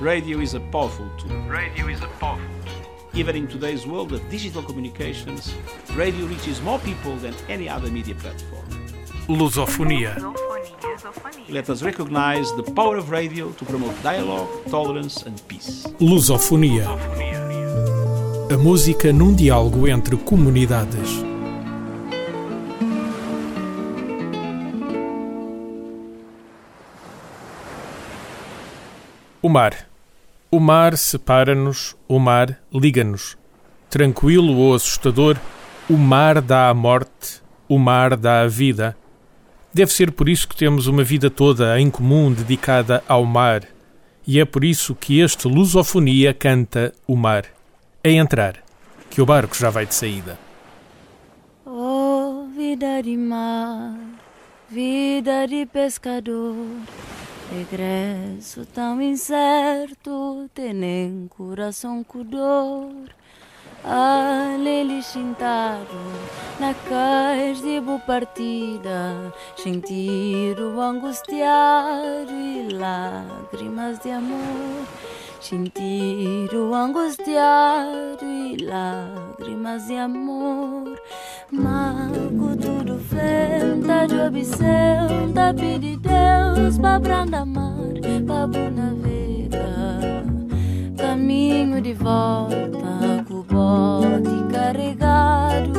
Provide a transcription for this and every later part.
Radio is a powerful tool. Radio is a powerful Even in today's world of digital communications, radio reaches more people than any other media platform. Lusofonia. Let us recognize the power of radio to promote dialogue, tolerance and peace. Lusofonia. A música num diálogo entre comunidades. O mar. O mar separa-nos, o mar liga-nos. Tranquilo ou assustador, o mar dá a morte, o mar dá a vida. Deve ser por isso que temos uma vida toda em comum dedicada ao mar. E é por isso que este Lusofonia canta o mar. É entrar, que o barco já vai de saída. Oh, vida de mar, vida de pescador, regresso tão incerto, tem coração com dor. Alele chintado na cais de boa partida, sentir o angustiar e lágrimas de amor. Sentir o angustiar e lágrimas de amor. Mago fenda de da pede Deus pra branda mar, pra navega. Caminho de volta, com o bote carregado.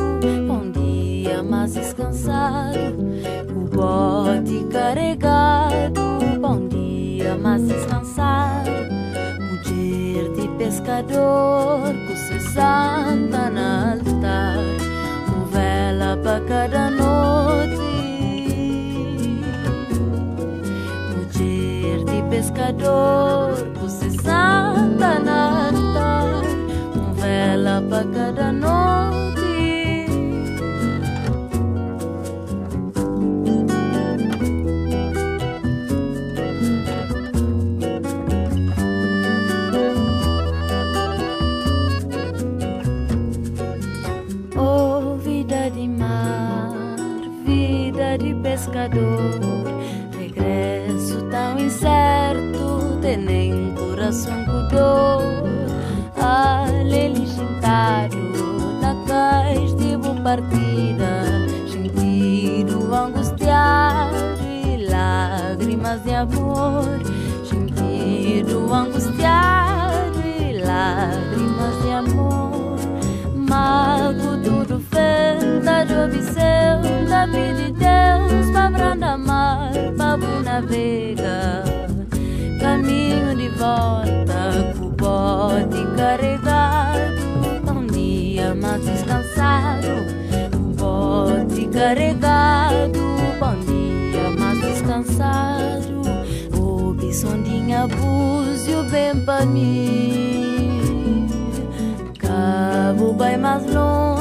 Bom dia, mas descansado. O bote carregado. Bom dia, mas descansado. Mulher de pescador, com se santa no altar. Cada noite. Mulher de pescador, navega Caminho de volta com o bote carregado Um dia mais descansado. O bote carregado Bom dia mais descansado. O bisondinha búzio bem pra mim. Cabo vai mais longe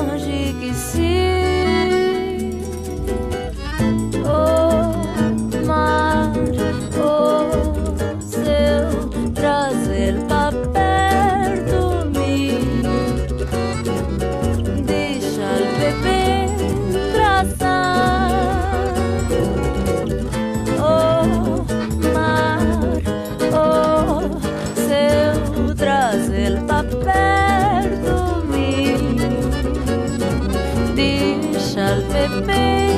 with me.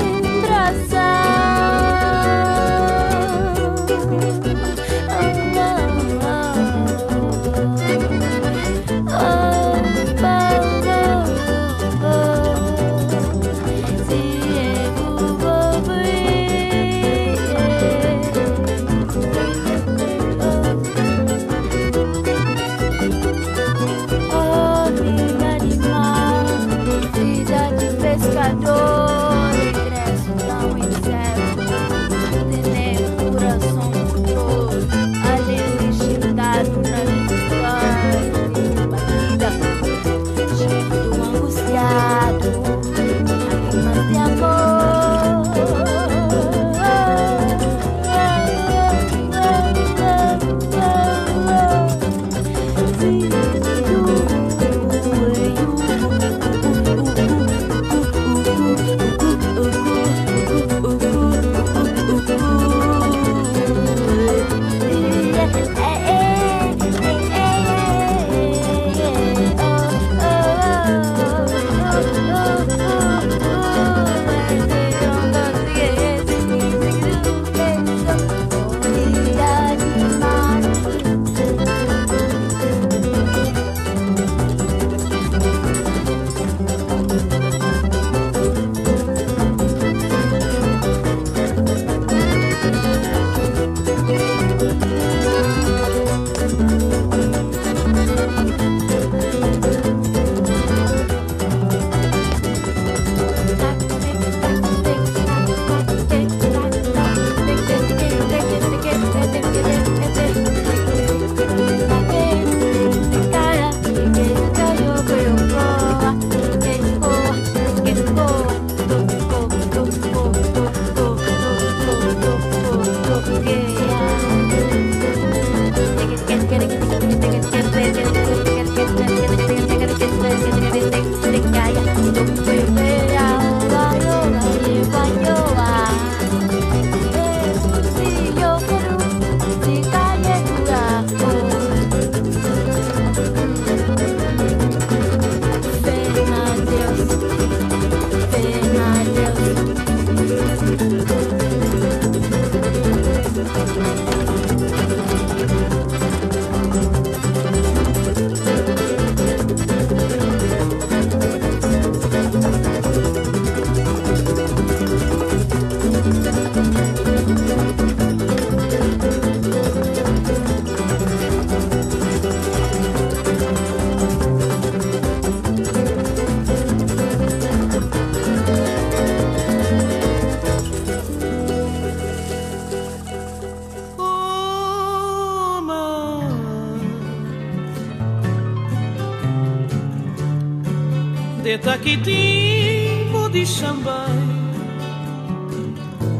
Taquitim, bodi chambai,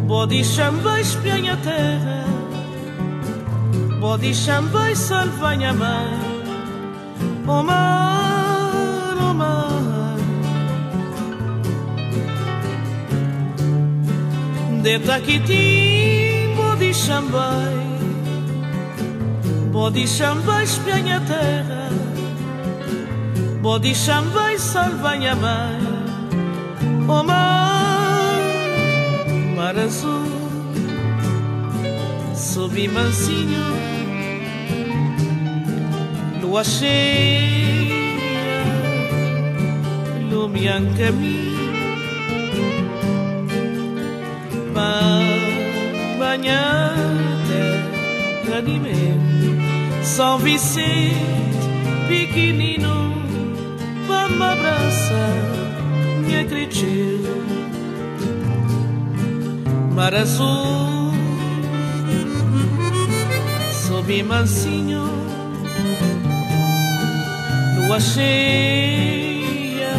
bodi chambai espianha terra, bodi chambai salvanha mãe, o mar, o mar. De Taquitim, bodi chambai, bodi chambai espianha terra, bodi chambai salvanha mãe O mar, azul. Subi mansinho Lua cheia Lumian caminho. Banhada Anime São Vicente Pequenino Vamos abraçar, me acredito Mar azul Sob mansinho. Lua cheia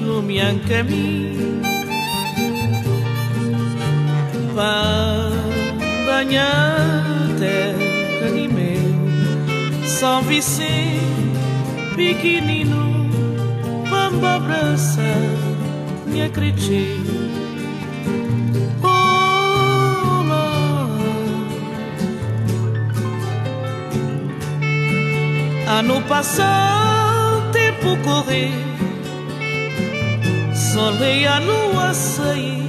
Lumian caminho. De meu São Vicente pequenino, vamos abraçar, me acredito. Oh, ano passado, tempo correr, sol e a lua sair,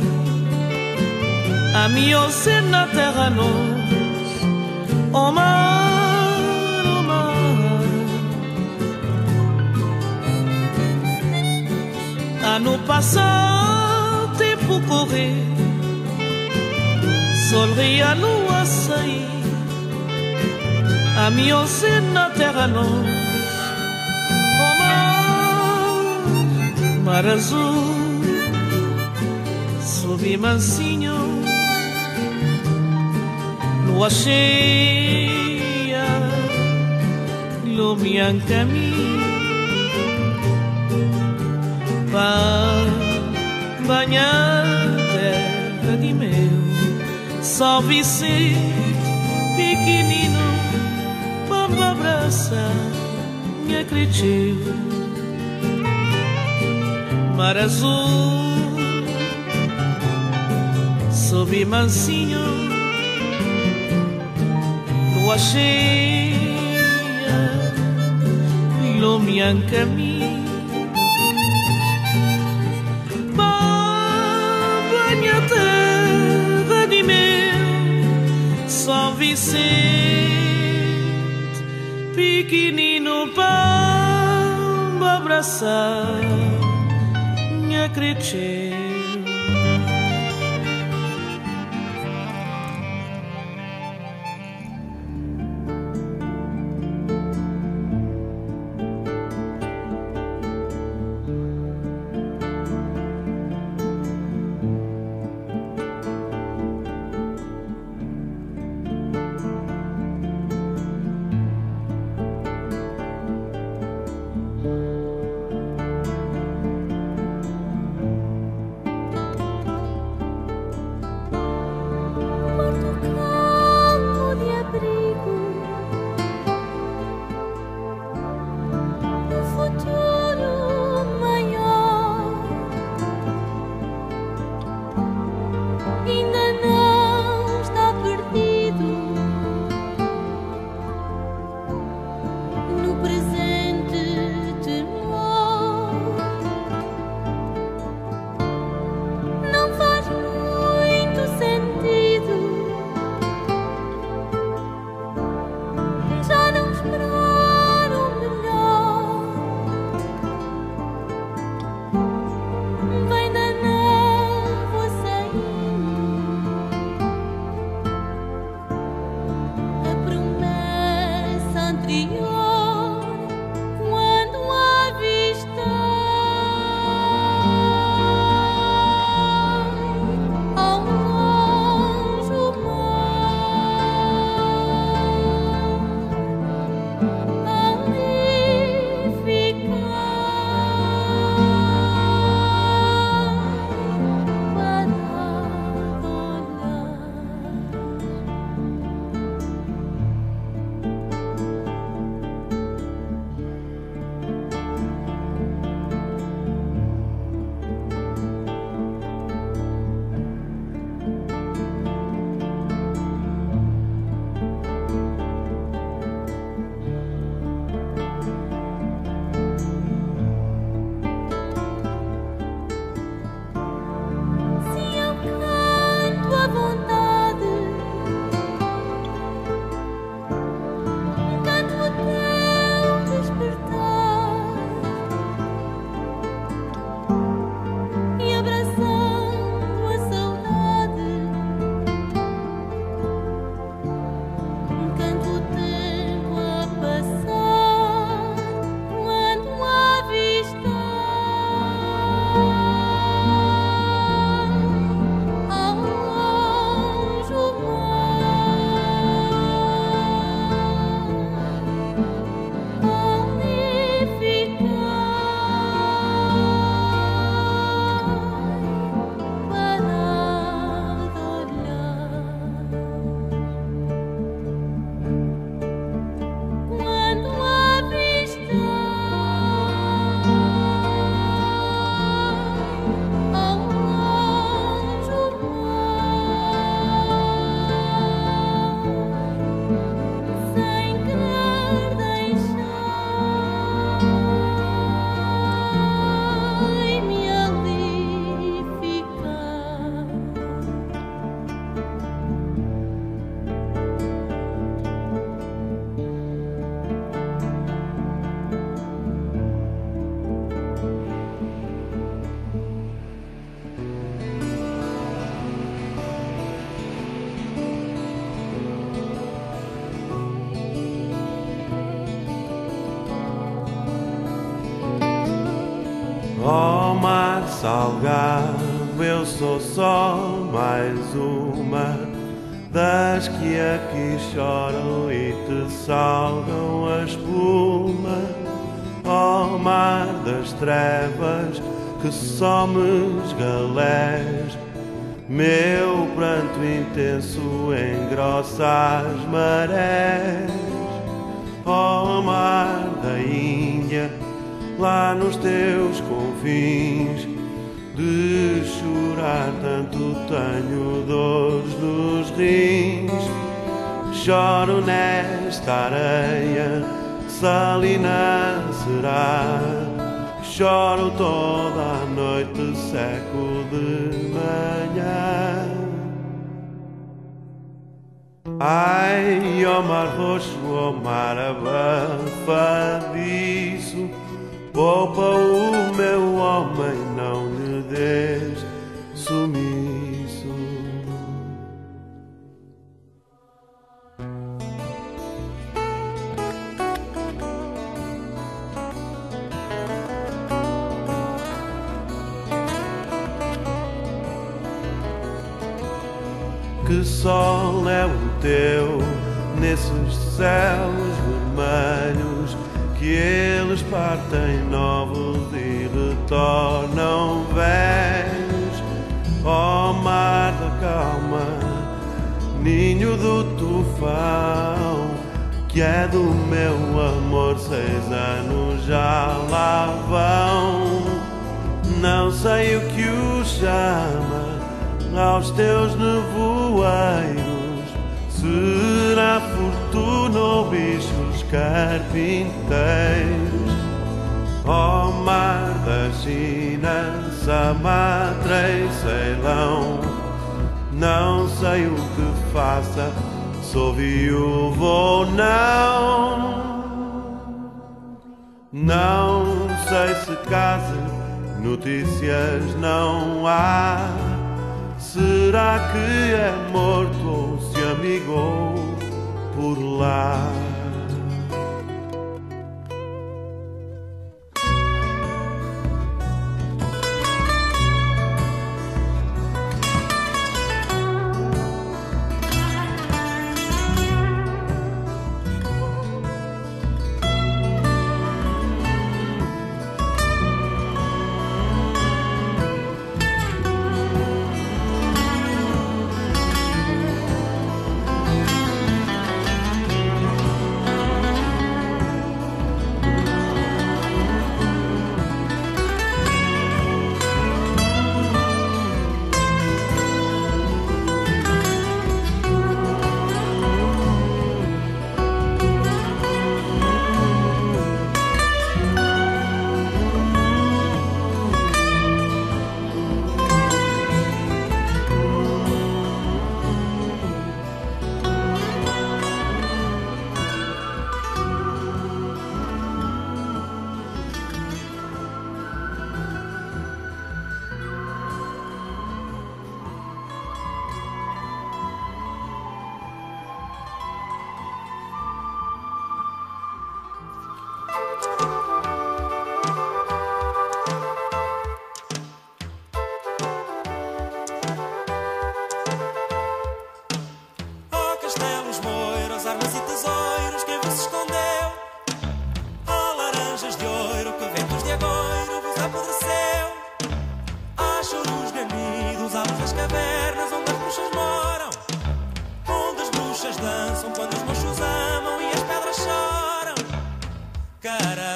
a minha na terra nós, oh, mar. Ano passado, tempo correr, e a lua sair, a minha na terra nós, o mar, mar azul, sob mansinho, lua cheia, lumian caminho banhar terra de meu. São Vicente pequenino vamos abraçar me acredito mar azul sob mansinho lua cheia iluminan caminho São Vicente, pequenino para abraçar, me acredito. Te salgam a espuma, ó oh, mar das trevas que somes galés. Meu pranto intenso engrossa as marés, ó oh, mar da Índia lá nos teus confins. De chorar tanto tenho dores nos rins. Choro nesta areia, salina será. Choro toda a noite, seco de manhã. Ai, ó mar roxo, ó mar abafadiço Poupa o meu homem, não lhe des sumiço. Que sol é o teu nesses céus vermelhos? que eles partem novos e retornam velhos. Ó oh, mar da calma, ninho do tufão, que é do meu amor, seis anos já lá vão. Não sei o que o chama aos teus nevoeiros Será fortuna ou bichos carpinteiros? Ó oh, mar da China, Sumatra e Ceilão Não sei o que faça, sou viúvo ou não. Não sei se case, notícias não há Será que é morto ou se amigou por lá?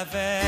As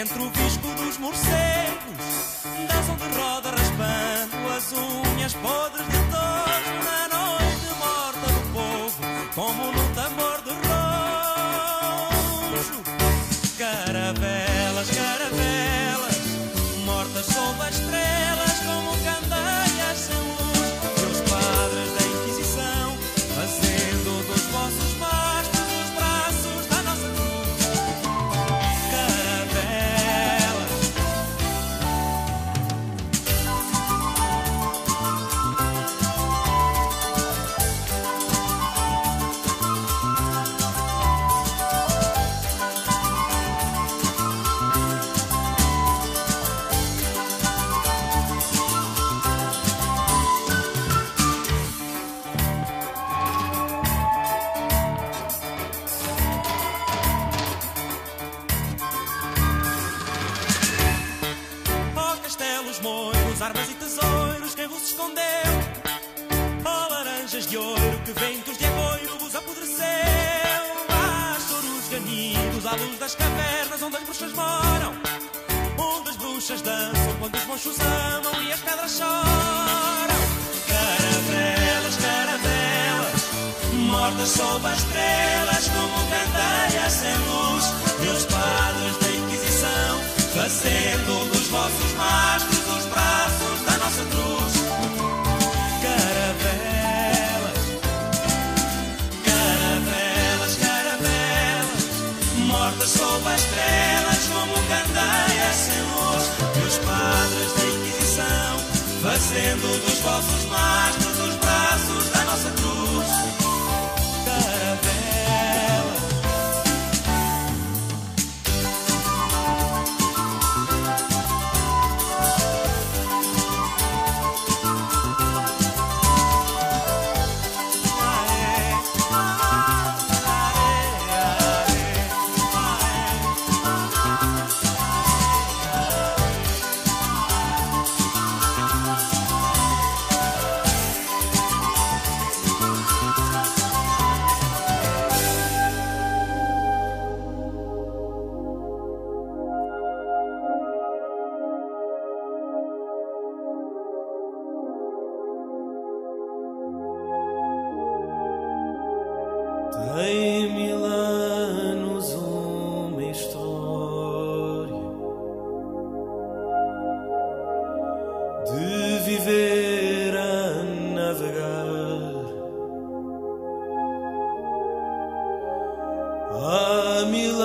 Entre o visco dos morcegos moiros, armas e tesouros, quem vos escondeu? Ó laranjas de ouro, que ventos de agoiro vos apodreceu? Há choros ganidos, à luz das cavernas onde as bruxas moram Onde as bruxas dançam, quando os monstros amam e as pedras choram Caravelas, caravelas, mortas sob as estrelas Como candeias sem luz, meus padres da Inquisição Fazendo dos vossos mastros os braços da nossa cruz. Caravelas, caravelas, caravelas. Mortas sob as estrelas como candeias sem luz. Meus padres da Inquisição Fazendo dos vossos mastros Há mil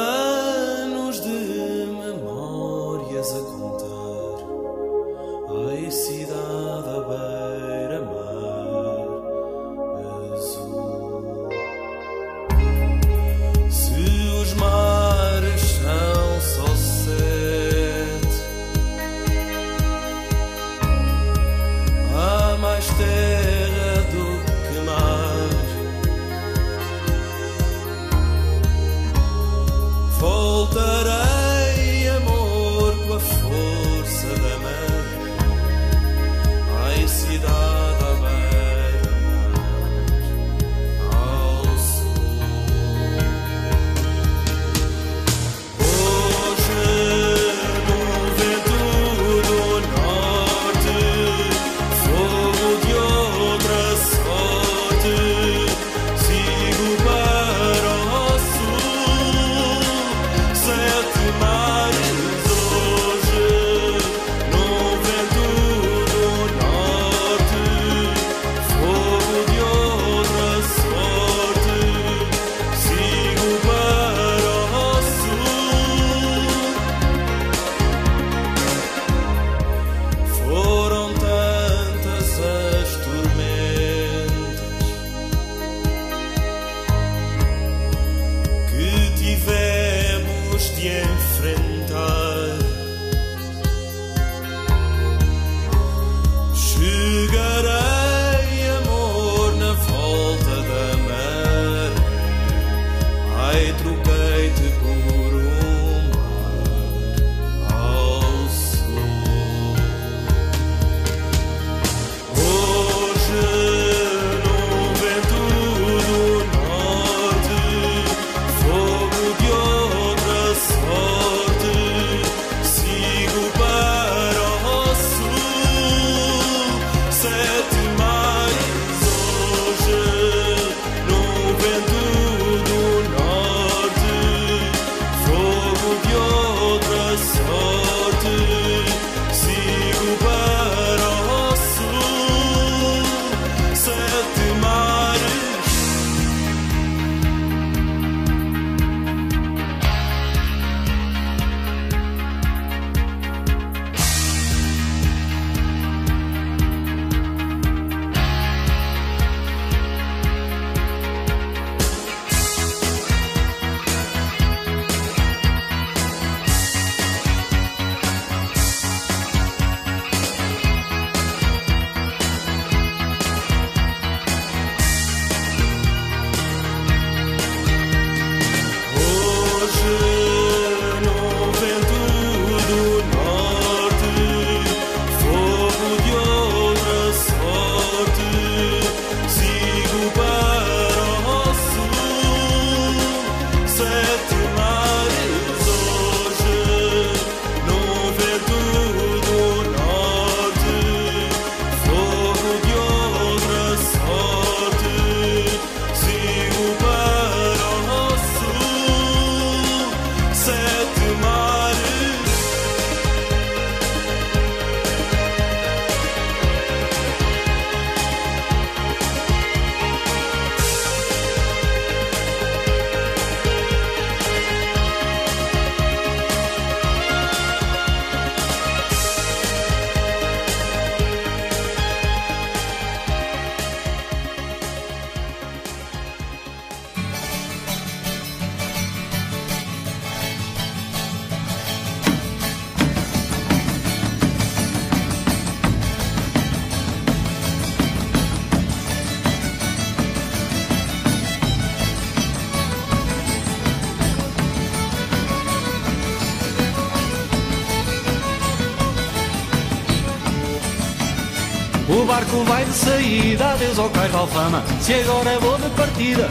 vai de saída, adeus ao cais de alfama Se agora vou de partida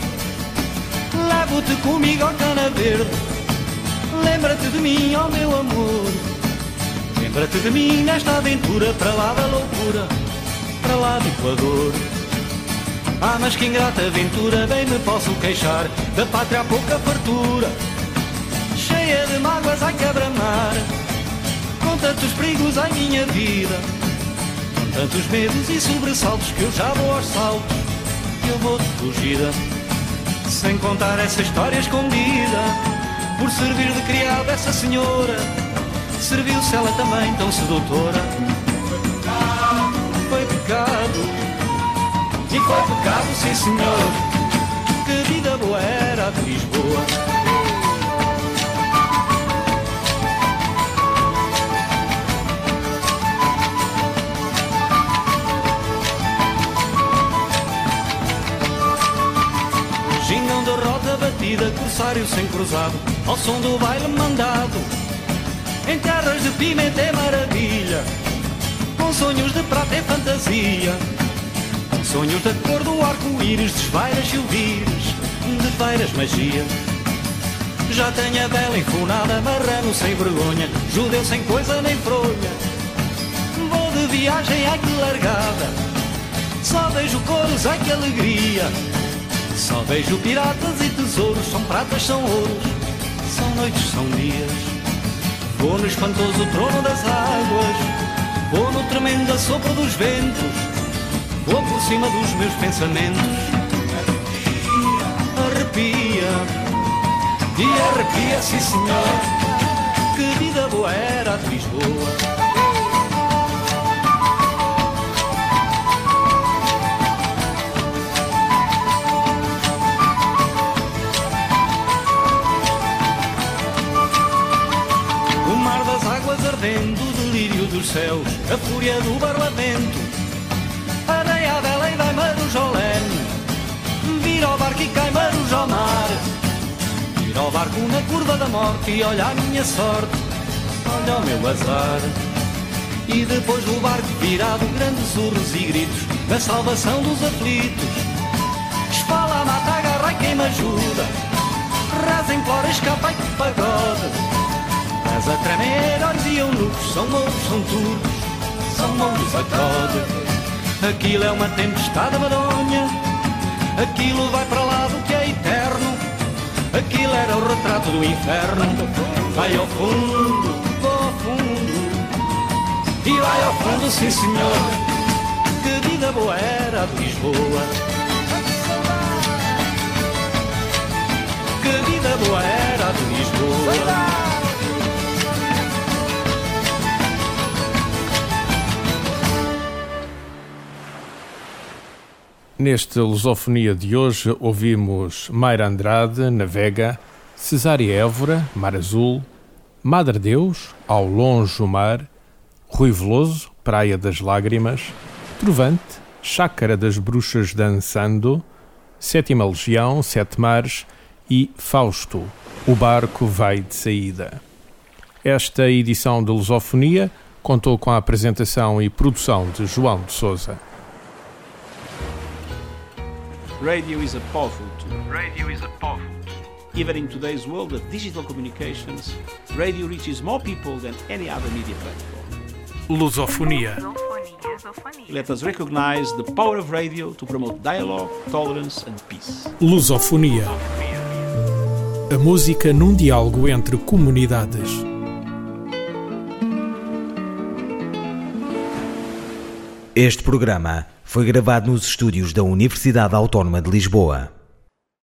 Levo-te comigo ao cana verde. Lembra-te de mim, ó oh meu amor. Lembra-te de mim nesta aventura Para lá da loucura Para lá do Equador. Ah, mas que ingrata aventura Bem me posso queixar Da pátria há pouca fartura Cheia de mágoas, ai quebra-mar Com tantos perigos, ai minha vida tantos medos e sobressaltos Que eu já vou aos saltos Que eu vou de fugida Sem contar essa história escondida por servir de criada essa senhora, serviu-se ela também tão sedutora. Foi pecado, e foi pecado, sim senhor. Que vida boa era de Lisboa. Batida, corsário sem cruzado, ao som do baile mandado. Em terras de pimenta é maravilha, com sonhos de prata é fantasia. Sonhos da cor do arco-íris, desvairas silvires, de feiras magia. Já tenho a bela enfunada, marrano sem vergonha, judeu sem coisa nem fronha. Vou de viagem, ai que largada, só vejo cores, ai que alegria. Só vejo piratas e tesouros, são pratas, são ouros, são noites, são dias. Vou no espantoso trono das águas, vou no tremendo assopro dos ventos, vou por cima dos meus pensamentos. Arrepia, e arrepia, sim senhor, que vida boa era de Lisboa. Dos céus, a fúria do barlavento. Areia a vela e vai marujolene, vira ao barco e cai marujo ao mar. Vira ao barco na curva da morte e olha a minha sorte, olha o meu azar. E depois do barco virado, grandes urros e gritos, na salvação dos aflitos. Espala, mata, agarra e quem me ajuda, reza, implora, escapa e pagode. Mas a tremer, e eunucos, são mouros, são turcos, são mouros a code. Aquilo é uma tempestade madonha, aquilo vai para lá do que é eterno. Aquilo era o retrato do inferno. Vai ao fundo, vou ao fundo, e vai ao fundo, sim senhor. Que vida boa era a de Lisboa. Que vida boa era a de Lisboa. Nesta lusofonia de hoje ouvimos Mayra Andrade, na Vega, Cesária Évora, Mar Azul, Madre Deus, Ao Longe o Mar, Rui Veloso, Praia das Lágrimas, Trovante, Chácara das Bruxas Dançando, Sétima Legião, Sete Mares e Fausto, O Barco Vai de Saída. Esta edição de Lusofonia contou com a apresentação e produção de João de Souza. Radio is a powerful tool. Radio is a powerful tool. Even in today's world of digital communications, radio reaches more people than any other media platform. Lusofonia. Let us recognize the power of radio to promote dialogue, tolerance and peace. Lusofonia. A música num diálogo entre comunidades. Este programa foi gravado nos estúdios da Universidade Autónoma de Lisboa.